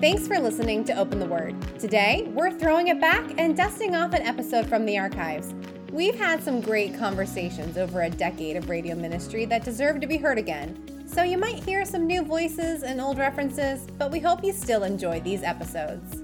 Thanks for listening to Open the Word. Today, we're throwing it back and dusting off an episode from the archives. We've had some great conversations over a decade of radio ministry that deserve to be heard again. So you might hear some new voices and old references, but we hope you still enjoy these episodes.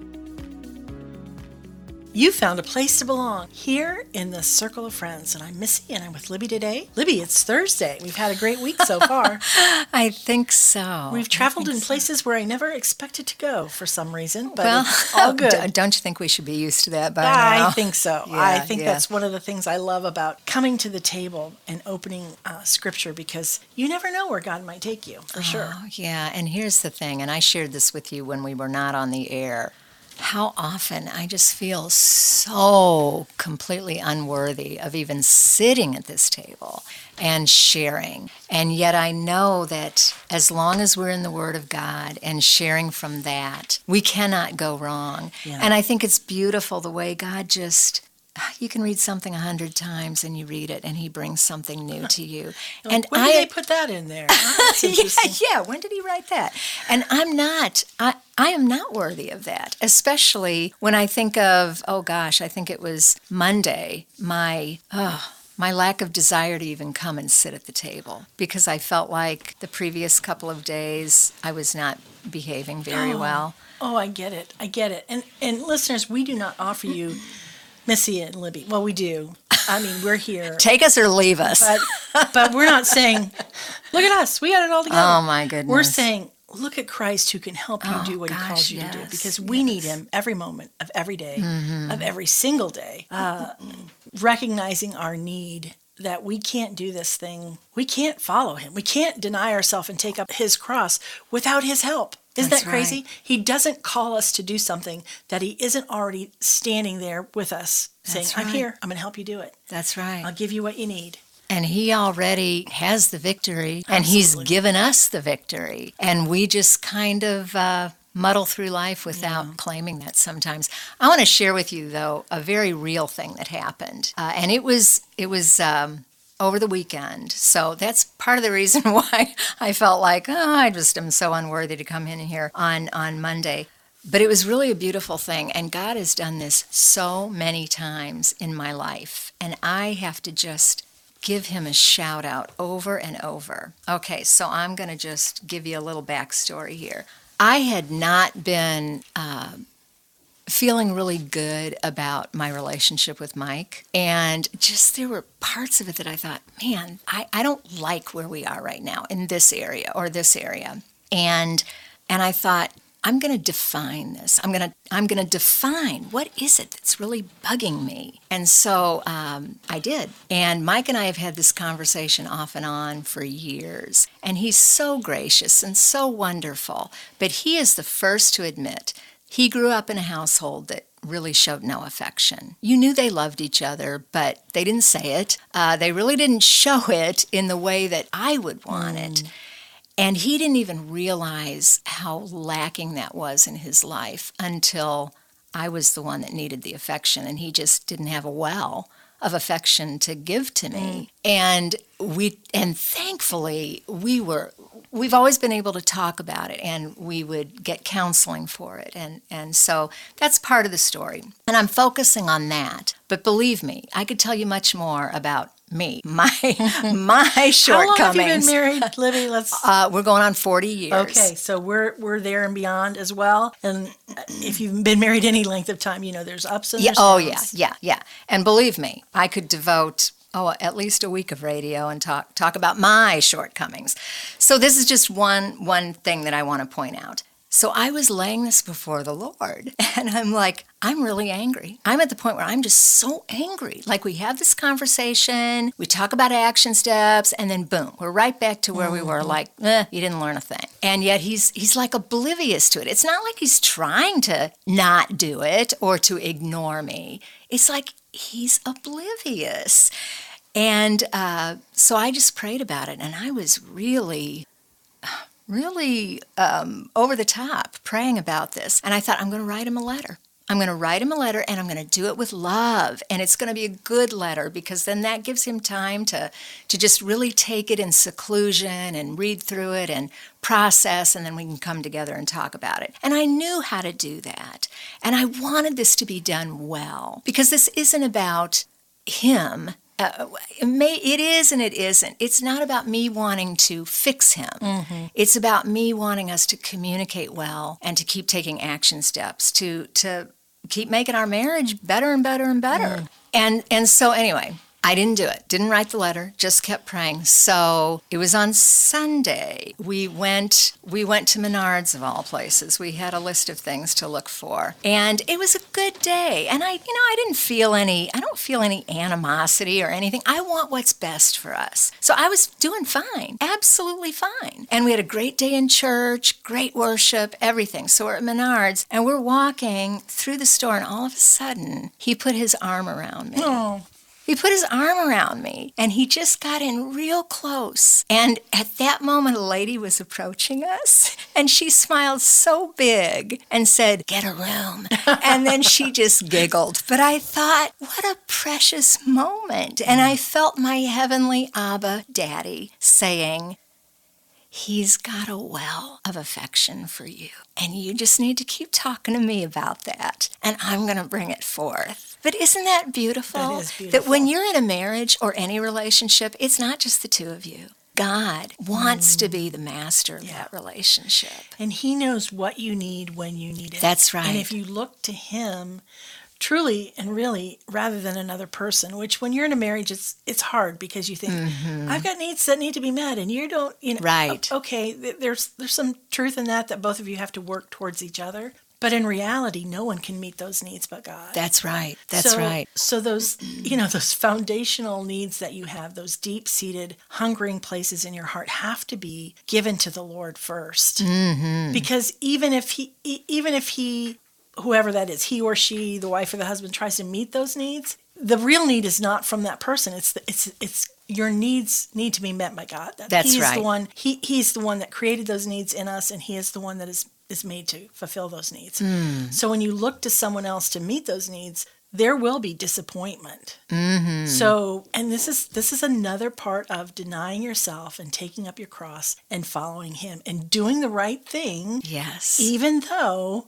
You found a place to belong here in the circle of friends. And I'm Missy and I'm with Libby today. Libby, it's Thursday. We've had a great week so far. I think so. We've traveled in places where I never expected to go for some reason, but well, all good. Don't you think we should be used to that by I now? I think so. Yeah, I think yeah. that's one of the things I love about coming to the table and opening uh, scripture because you never know where God might take you, for oh, sure. Yeah, and here's the thing, and I shared this with you when we were not on the air how often I just feel so completely unworthy of even sitting at this table and sharing. And yet I know that as long as we're in the Word of God and sharing from that, we cannot go wrong. Yeah. And I think it's beautiful the way God just you can read something a hundred times and you read it and he brings something new to you. and when I, did they put that in there? yeah, yeah. When did he write that? And I'm not. I I am not worthy of that, especially when I think of oh gosh, I think it was Monday. My oh, my lack of desire to even come and sit at the table because I felt like the previous couple of days I was not behaving very oh. well. Oh, I get it. I get it. And and listeners, we do not offer you Missy and Libby. Well, we do. I mean, we're here. Take us or leave us. But, but we're not saying, look at us. We got it all together. Oh, my goodness. We're saying, look at Christ who can help you oh, do what gosh, he calls you yes, to do because we yes. need him every moment of every day, mm-hmm. of every single day. Uh, recognizing our need that we can't do this thing. We can't follow him. We can't deny ourselves and take up his cross without his help. Isn't That's that crazy? Right. He doesn't call us to do something that he isn't already standing there with us That's saying, I'm here, I'm going to help you do it. That's right. I'll give you what you need. And he already has the victory, and he's given us the victory. And we just kind of uh, muddle through life without Yeah. claiming that sometimes. I want to share with you, though, a very real thing that happened. Uh, and it was, it was, um, over the weekend. So that's part of the reason why I felt like, oh, I just am so unworthy to come in here on, on Monday. But it was really a beautiful thing. And God has done this so many times in my life. And I have to just give him a shout out over and over. Okay, so I'm going to just give you a little backstory here. I had not been. Uh, feeling really good about my relationship with Mike. And just there were parts of it that I thought, man, I, I don't like where we are right now in this area or this area. And and I thought, I'm going to define this. I'm going to I'm going to define what is it that's really bugging me. And so um, I did. And Mike and I have had this conversation off and on for years. And he's so gracious and so wonderful. But he is the first to admit he grew up in a household that really showed no affection. You knew they loved each other, but they didn't say it. Uh, they really didn't show it in the way that I would want mm. it. And he didn't even realize how lacking that was in his life until I was the one that needed the affection, and he just didn't have a well of affection to give to me. Mm. And we and thankfully we were we've always been able to talk about it and we would get counseling for it and and so that's part of the story. And I'm focusing on that. But believe me, I could tell you much more about me, my my shortcomings. How long have you been married, Libby? Let's. Uh, we're going on forty years. Okay, so we're we're there and beyond as well. And if you've been married any length of time, you know there's ups and yeah. there's Oh downs. yeah, yeah, yeah. And believe me, I could devote oh at least a week of radio and talk talk about my shortcomings. So this is just one one thing that I want to point out. So I was laying this before the Lord, and I'm like, I'm really angry. I'm at the point where I'm just so angry. Like we have this conversation, we talk about action steps, and then boom, we're right back to where mm-hmm. we were. Like, eh, you didn't learn a thing. And yet he's he's like oblivious to it. It's not like he's trying to not do it or to ignore me. It's like he's oblivious. And uh, so I just prayed about it, and I was really really um, over the top praying about this. And I thought, I'm going to write him a letter. I'm going to write him a letter and I'm going to do it with love. And it's going to be a good letter because then that gives him time to, to just really take it in seclusion and read through it and process. And then we can come together and talk about it. And I knew how to do that. And I wanted this to be done well because this isn't about him uh, it, may, it is and it isn't. It's not about me wanting to fix him. Mm-hmm. It's about me wanting us to communicate well and to keep taking action steps to to keep making our marriage better and better and better. Mm. And and so anyway, I didn't do it. Didn't write the letter, just kept praying. So it was on Sunday. We went we went to Menards of all places. We had a list of things to look for. And it was a good day. And I you know, I didn't feel any I don't feel any animosity or anything. I want what's best for us. So I was doing fine. Absolutely fine. And we had a great day in church, great worship, everything. So we're at Menards and we're walking through the store and all of a sudden he put his arm around me. Oh. He put his arm around me and he just got in real close. And at that moment, a lady was approaching us and she smiled so big and said, Get a room. and then she just giggled. But I thought, what a precious moment. And I felt my heavenly Abba daddy saying, He's got a well of affection for you. And you just need to keep talking to me about that. And I'm going to bring it forth. But isn't that beautiful? That is beautiful. That when you're in a marriage or any relationship, it's not just the two of you. God wants mm. to be the master of yeah. that relationship. And He knows what you need when you need it. That's right. And if you look to Him, truly and really rather than another person which when you're in a marriage it's it's hard because you think mm-hmm. i've got needs that need to be met and you don't you know right okay there's there's some truth in that that both of you have to work towards each other but in reality no one can meet those needs but god that's right that's so, right so those you know those foundational needs that you have those deep-seated hungering places in your heart have to be given to the lord 1st mm-hmm. because even if he even if he whoever that is, he or she, the wife or the husband, tries to meet those needs, the real need is not from that person. It's the, it's it's your needs need to be met by God. That That's he's right. The one he he's the one that created those needs in us, and he is the one that is is made to fulfill those needs. Mm. So when you look to someone else to meet those needs, there will be disappointment. Mm-hmm. So, and this is this is another part of denying yourself and taking up your cross and following Him and doing the right thing. Yes, even though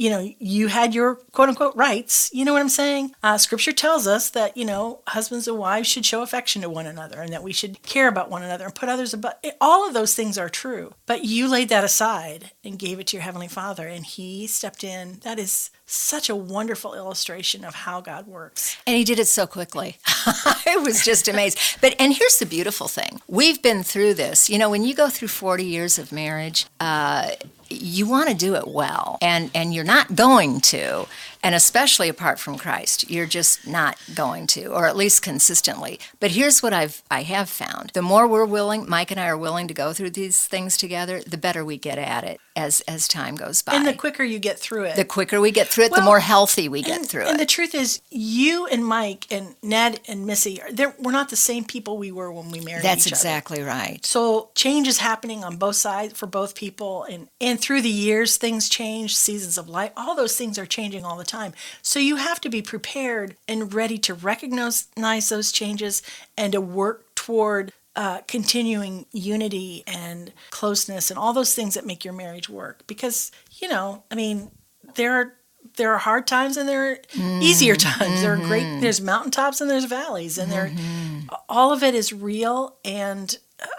you know, you had your quote unquote rights. You know what I'm saying? Uh, scripture tells us that, you know, husbands and wives should show affection to one another and that we should care about one another and put others above. All of those things are true. But you laid that aside and gave it to your Heavenly Father and He stepped in. That is such a wonderful illustration of how God works. And He did it so quickly. I was just amazed. But, and here's the beautiful thing we've been through this. You know, when you go through 40 years of marriage, uh, you want to do it well and and you're not going to and especially apart from Christ you're just not going to or at least consistently but here's what I've I have found the more we're willing Mike and I are willing to go through these things together the better we get at it as as time goes by and the quicker you get through it the quicker we get through it well, the more healthy we get and, through and it. and the truth is you and Mike and Ned and Missy are, we're not the same people we were when we married that's exactly other. right. So change is happening on both sides for both people and and through the years things change seasons of life all those things are changing all the time. So you have to be prepared and ready to recognize those changes and to work toward uh, continuing unity and closeness and all those things that make your marriage work. Because you know i mean there are there are hard times and there are mm, easier times mm-hmm. there are great mm-hmm. there's mountaintops and there's valleys and mm-hmm. there all of it is real and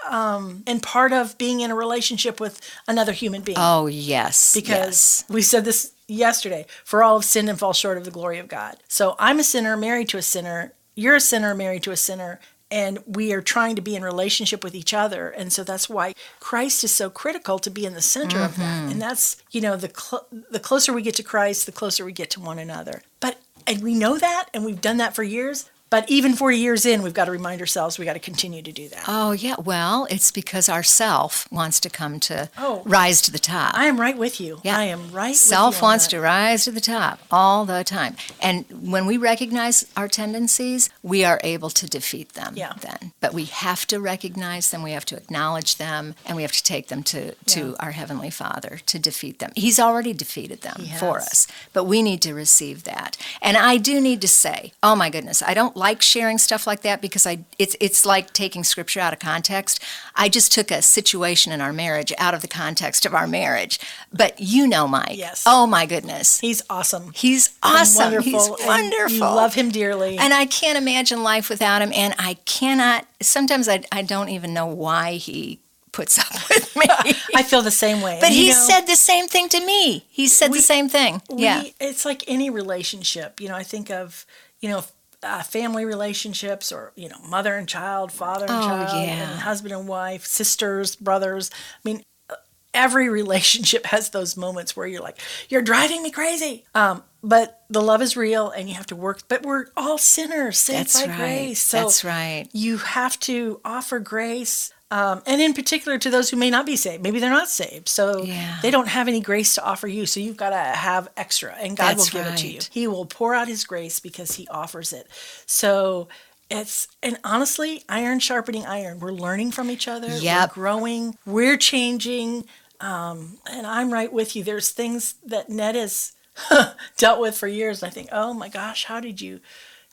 um, and part of being in a relationship with another human being. Oh, yes. Because yes. we said this yesterday for all have sinned and fall short of the glory of God. So I'm a sinner married to a sinner. You're a sinner married to a sinner. And we are trying to be in relationship with each other. And so that's why Christ is so critical to be in the center mm-hmm. of that. Mm-hmm. And that's, you know, the, cl- the closer we get to Christ, the closer we get to one another. But and we know that and we've done that for years But even 40 years in, we've got to remind ourselves we got to continue to do that. Oh, yeah. Well, it's because our self wants to come to Oh. rise to the top. I am right with you. Yeah. I am right Self with you on wants to rise to the top all the time. And when we recognize our tendencies, we are able to defeat them Yeah. then. But we have to recognize them, we have to acknowledge them, and we have to take them to, to Yeah. our Heavenly Father to defeat them. He's already defeated them for us, but we need to receive that. And I do need to say, oh my goodness, I don't like sharing stuff like that because I it's it's like taking scripture out of context. I just took a situation in our marriage out of the context of our marriage. But you know Mike. Yes. Oh my goodness. He's awesome. He's and awesome. wonderful. He's and wonderful. You love him dearly. And I can't imagine life without him. And I cannot, sometimes I, I don't even know why he puts up with me. I feel the same way. but And, you he know, said the same thing to me. He said We- the same thing. we, yeah. it's like any relationship. You know, I think of, you know, uh, family relationships or, you know, mother and child, father and Oh, child, yeah. and husband and wife, sisters, brothers. I mean, uh, every relationship has those moments where you're like, you're driving me crazy. Um, but the love is real and you have to work, but we're all sinners saved That's by right. grace. So That's right. you have to offer grace. Um, and in particular to those who may not be saved. Maybe they're not saved. So Yeah. they don't have any grace to offer you. So you've got to have extra, and God That's will give it to you. He will pour out His grace because He offers it. So it's, and honestly, iron sharpening iron. We're learning from each other. Yep. We're growing. We're changing. Um, and I'm right with you. There's things that Ned has dealt with for years. And I think, oh my gosh, how did you?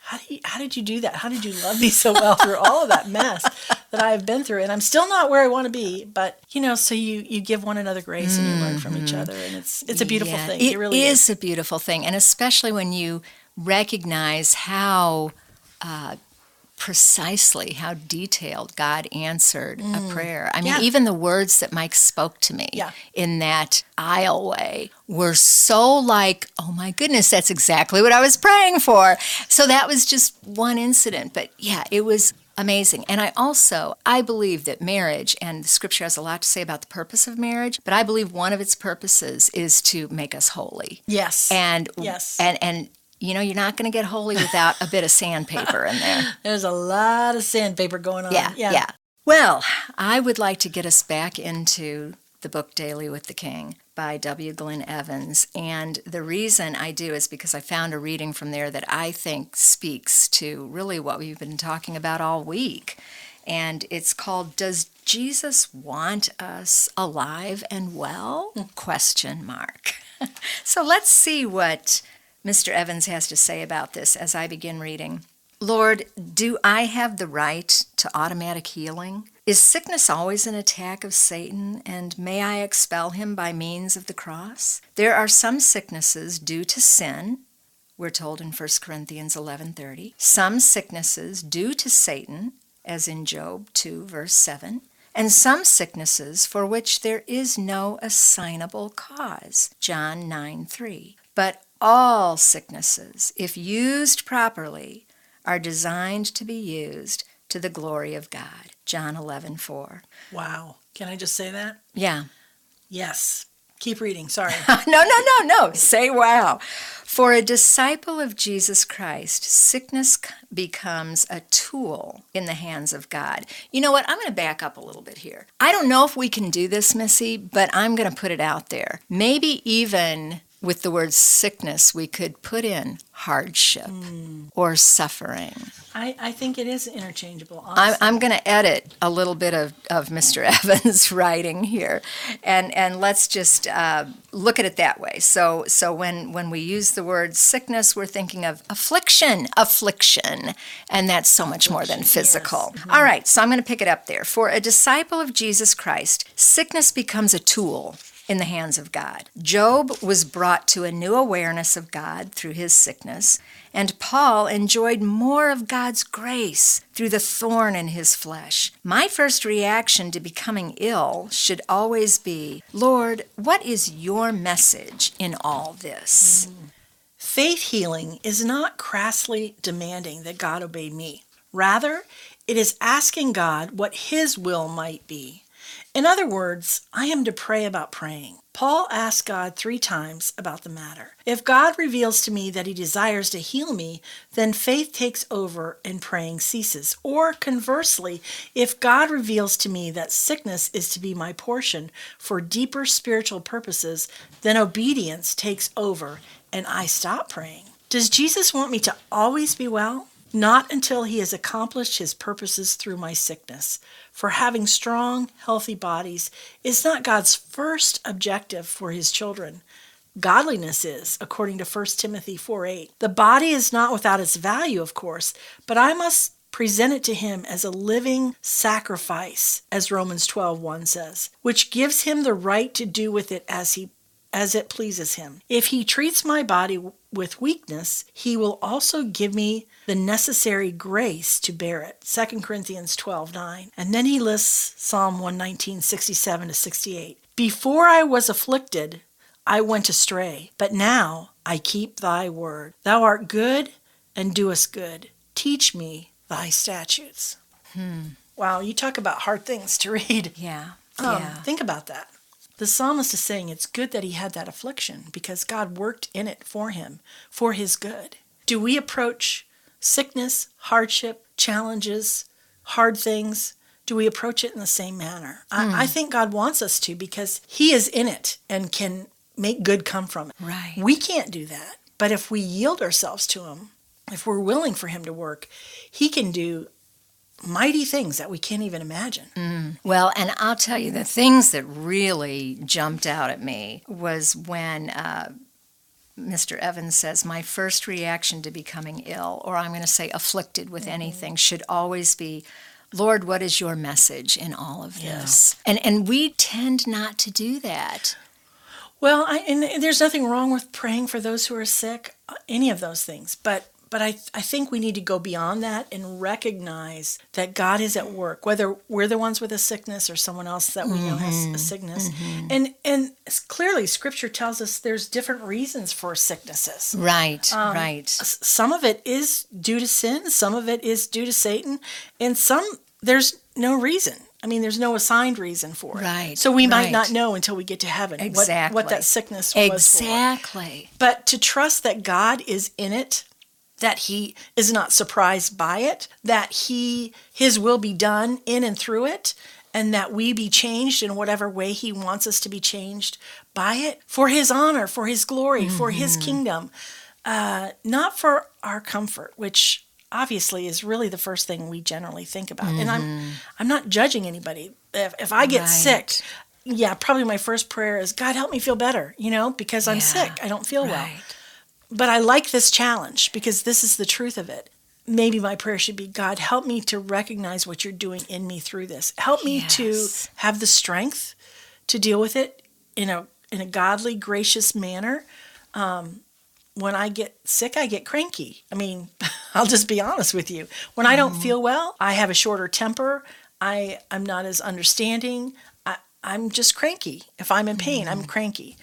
How, do you, how did you do that? How did you love me so well through all of that mess that I have been through? And I'm still not where I want to be, but you know, so you you give one another grace and you learn from each other, and it's it's a beautiful Mm-hmm. Yeah, thing. It, really is. is a beautiful thing, and especially when you recognize how uh, precisely, how detailed God answered a mm. prayer. I mean, Yeah. even the words that Mike spoke to me Yeah. in that aisleway were so like, oh my goodness, that's exactly what I was praying for. So that was just one incident, but yeah, it was amazing. And I also I believe that marriage and the scripture has a lot to say about the purpose of marriage, but I believe one of its purposes is to make us holy. Yes. And Yes. and and you know, you're not going to get holy without a bit of sandpaper in there. There's a lot of sandpaper going on. Yeah, yeah. Well, I would like to get us back into the book Daily with the King by W. Glyn Evans. And the reason I do is because I found a reading from there that I think speaks to really what we've been talking about all week. And it's called Does Jesus Want Us Alive and Well? Question mark. so let's see what Mr. Evans has to say about this as I begin reading. Lord, do I have the right to automatic healing? Is sickness always an attack of Satan, and may I expel him by means of the cross? There are some sicknesses due to sin, we're told in 1 Corinthians 11:30. Some sicknesses due to Satan, as in Job 2 verse 7, and some sicknesses for which there is no assignable cause, John 9:3. But all sicknesses, if used properly, are designed to be used to the glory of God. John 11:4. Wow. Can I just say that? Yeah. Yes. Keep reading. Sorry. no, no, no, no. Say wow. For a disciple of Jesus Christ, sickness becomes a tool in the hands of God. You know what? I'm going to back up a little bit here. I don't know if we can do this, Missy, but I'm going to put it out there. Maybe even with the word sickness, we could put in hardship or suffering. I, I think it is interchangeable. I'm, I'm going to edit a little bit of, of Mr. Evans' writing here, and and let's just uh, look at it that way. So so when when we use the word sickness, we're thinking of affliction, affliction, and that's so much more than physical. All right, so I'm going to pick it up there. For a disciple of Jesus Christ, sickness becomes a tool in the hands of God. Job was brought to a new awareness of God through his sickness, and Paul enjoyed more of God's grace through the thorn in his flesh. My first reaction to becoming ill should always be Lord, what is your message in all this? Faith healing is not crassly demanding that God obey me. Rather, it is asking God what His will might be. In other words, I am to pray about praying. Paul asked God three times about the matter. If God reveals to me that he desires to heal me, then faith takes over and praying ceases. Or conversely, if God reveals to me that sickness is to be my portion for deeper spiritual purposes, then obedience takes over and I stop praying. Does Jesus want me to always be well? Not until he has accomplished his purposes through my sickness. For having strong, healthy bodies is not God's first objective for his children. Godliness is, according to 1 Timothy 4 8. The body is not without its value, of course, but I must present it to him as a living sacrifice, as Romans 12 1 says, which gives him the right to do with it as he as it pleases him. If he treats my body with weakness, he will also give me the necessary grace to bear it. 2 Corinthians 12 9. And then he lists Psalm 119, 67 to 68. Before I was afflicted, I went astray, but now I keep thy word. Thou art good and doest good. Teach me thy statutes. Hmm. Wow, you talk about hard things to read. Yeah. Um, yeah. Think about that. The psalmist is saying it's good that he had that affliction because God worked in it for him, for his good. Do we approach sickness, hardship, challenges, hard things? Do we approach it in the same manner? Hmm. I, I think God wants us to because he is in it and can make good come from it. Right. We can't do that. But if we yield ourselves to him, if we're willing for him to work, he can do mighty things that we can't even imagine. Well, and I'll tell you, the things that really jumped out at me was when uh, Mr. Evans says, My first reaction to becoming ill, or I'm going to say afflicted with anything, should always be, Lord, what is your message in all of this? And, and we tend not to do that. Well, I, and there's nothing wrong with praying for those who are sick, uh, any of those things. But but I, I think we need to go beyond that and recognize that God is at work, whether we're the ones with a sickness or someone else that we know has a mm-hmm. sickness. Mm-hmm. And and clearly, Scripture tells us there's different reasons for sicknesses. Right, um, right. Some of it is due to sin, some of it is due to Satan, and some there's no reason. I mean, there's no assigned reason for it. Right, So we might right. not know until we get to heaven Exactly. what that sickness was. Exactly. But to trust that God is in it, that he is not surprised by it, that he his will be done in and through it, and that we be changed in whatever way he wants us to be changed by it for his honor, for his glory, for his kingdom, uh, not for our comfort, which obviously is really the first thing we generally think about. And I'm I'm not judging anybody. If, if I get Right. sick, yeah, probably my first prayer is God help me feel better, you know, because I'm Yeah. sick. I don't feel well. But I like this challenge because this is the truth of it. Maybe my prayer should be God, help me to recognize what you're doing in me through this. Help me to have the strength to deal with it in a in a godly, gracious manner. Um, when I get sick, I get cranky. I mean, I'll just be honest with you. When I don't feel well, I have a shorter temper. I I'm not as understanding. I, I'm just cranky. If I'm in pain, I'm cranky.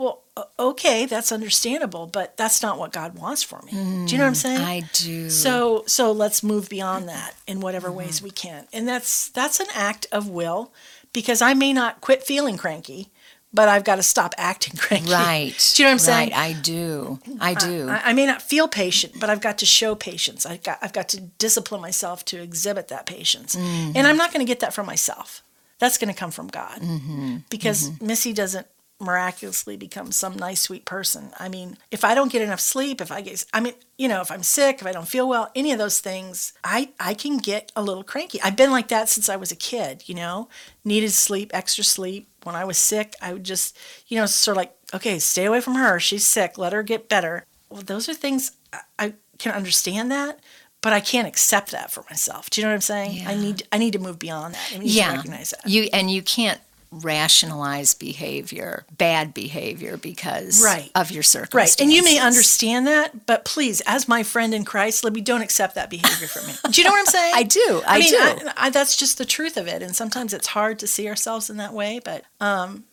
Well, okay, that's understandable, but that's not what God wants for me. Do you know what I'm saying? I do. So so let's move beyond that in whatever ways we can. And that's that's an act of will because I may not quit feeling cranky, but I've got to stop acting cranky. Right. Do you know what I'm saying? I do. I do. I, I may not feel patient, but I've got to show patience. I've got I've got to discipline myself to exhibit that patience. Mm-hmm. And I'm not going to get that from myself. That's going to come from God. Mm-hmm. Because Missy doesn't miraculously become some nice sweet person. I mean, if I don't get enough sleep, if I get I mean, you know, if I'm sick, if I don't feel well, any of those things, I I can get a little cranky. I've been like that since I was a kid, you know. Needed sleep, extra sleep. When I was sick, I would just, you know, sort of like, okay, stay away from her. She's sick. Let her get better. Well, those are things I, I can understand that, but I can't accept that for myself. Do you know what I'm saying? I need I need to move beyond that. I need to yeah. recognize that. You and you can't rationalize behavior, bad behavior because Right. of your Right. And you may understand that, but please, as my friend in Christ, let me don't accept that behavior from me. Do you know what I'm saying? I do. I, mean, do. I, I, that's just the truth of it. And sometimes it's hard to see ourselves in that way, but um,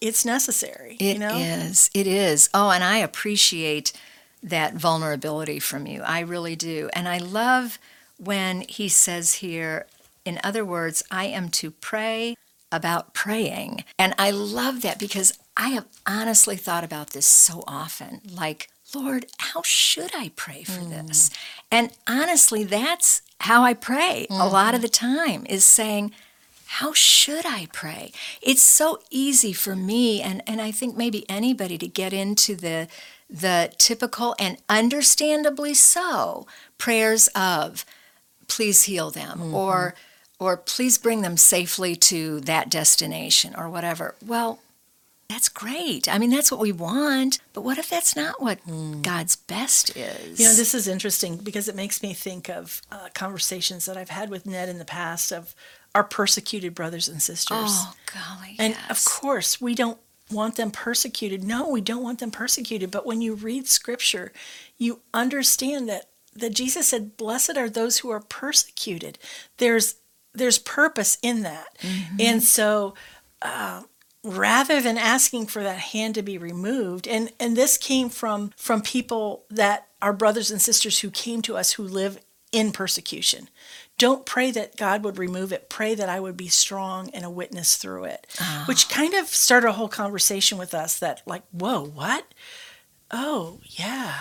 it's necessary. It you know? is. It is. Oh, and I appreciate that vulnerability from you. I really do. And I love when he says here, in other words, I am to pray about praying. And I love that because I have honestly thought about this so often. Like, Lord, how should I pray for mm. this? And honestly, that's how I pray a mm-hmm. lot of the time is saying, how should I pray? It's so easy for me and, and I think maybe anybody to get into the the typical and understandably so prayers of please heal them mm-hmm. or or please bring them safely to that destination or whatever. Well, that's great. I mean, that's what we want. But what if that's not what God's best is? You know, this is interesting because it makes me think of uh, conversations that I've had with Ned in the past of our persecuted brothers and sisters. oh golly, and yes. of course, we don't want them persecuted. No, we don't want them persecuted. But when you read scripture, you understand that that Jesus said, "Blessed are those who are persecuted." There's there's purpose in that, and so uh, rather than asking for that hand to be removed, and and this came from from people that are brothers and sisters who came to us who live in persecution. Don't pray that God would remove it. Pray that I would be strong and a witness through it. Which kind of started a whole conversation with us that, like, whoa, what? Oh, yeah.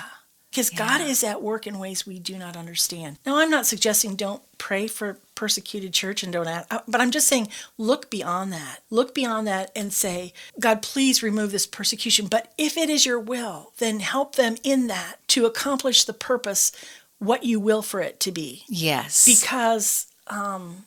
Because God is at work in ways we do not understand. Now, I'm not suggesting don't pray for persecuted church and don't ask, uh, but I'm just saying look beyond that. Look beyond that and say, God, please remove this persecution. But if it is your will, then help them in that to accomplish the purpose, what you will for it to be yes, because um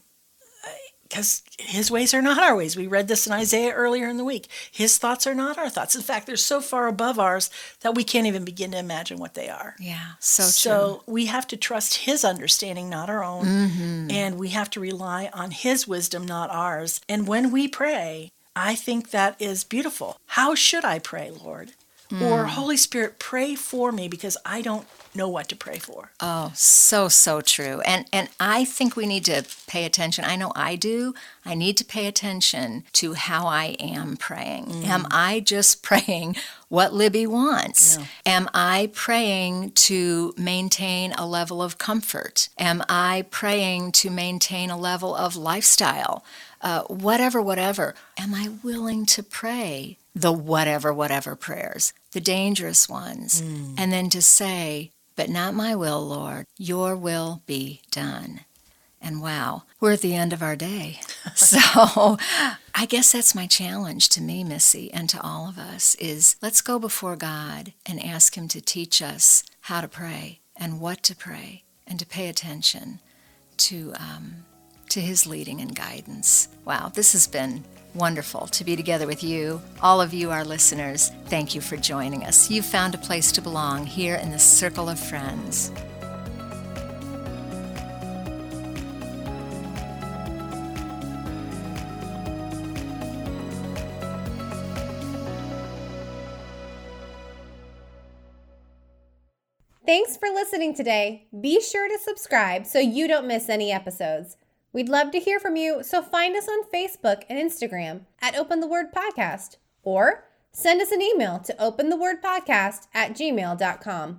because his ways are not our ways. We read this in Isaiah earlier in the week. His thoughts are not our thoughts. In fact, they're so far above ours that we can't even begin to imagine what they are. yeah, so true. So we have to trust his understanding, not our own. Mm-hmm. And we have to rely on his wisdom, not ours. And when we pray, I think that is beautiful. How should I pray, Lord? Mm. Or Holy Spirit, pray for me because I don't know what to pray for. Oh, so so true. And and I think we need to pay attention. I know I do. I need to pay attention to how I am praying. Am I just praying what Libby wants? Am I praying to maintain a level of comfort? Am I praying to maintain a level of lifestyle? Uh, whatever, whatever. Am I willing to pray the whatever, whatever prayers, the dangerous ones, and then to say, but not my will, Lord, your will be done. And wow, we're at the end of our day. So I guess that's my challenge to me, Missy, and to all of us is let's go before God and ask him to teach us how to pray and what to pray and to pay attention to um, to his leading and guidance. Wow, this has been wonderful to be together with you. All of you, our listeners, thank you for joining us. You've found a place to belong here in the circle of friends. Thanks for listening today. Be sure to subscribe so you don't miss any episodes. We'd love to hear from you, so find us on Facebook and Instagram at Open the Word Podcast or send us an email to openthewordpodcast at gmail.com.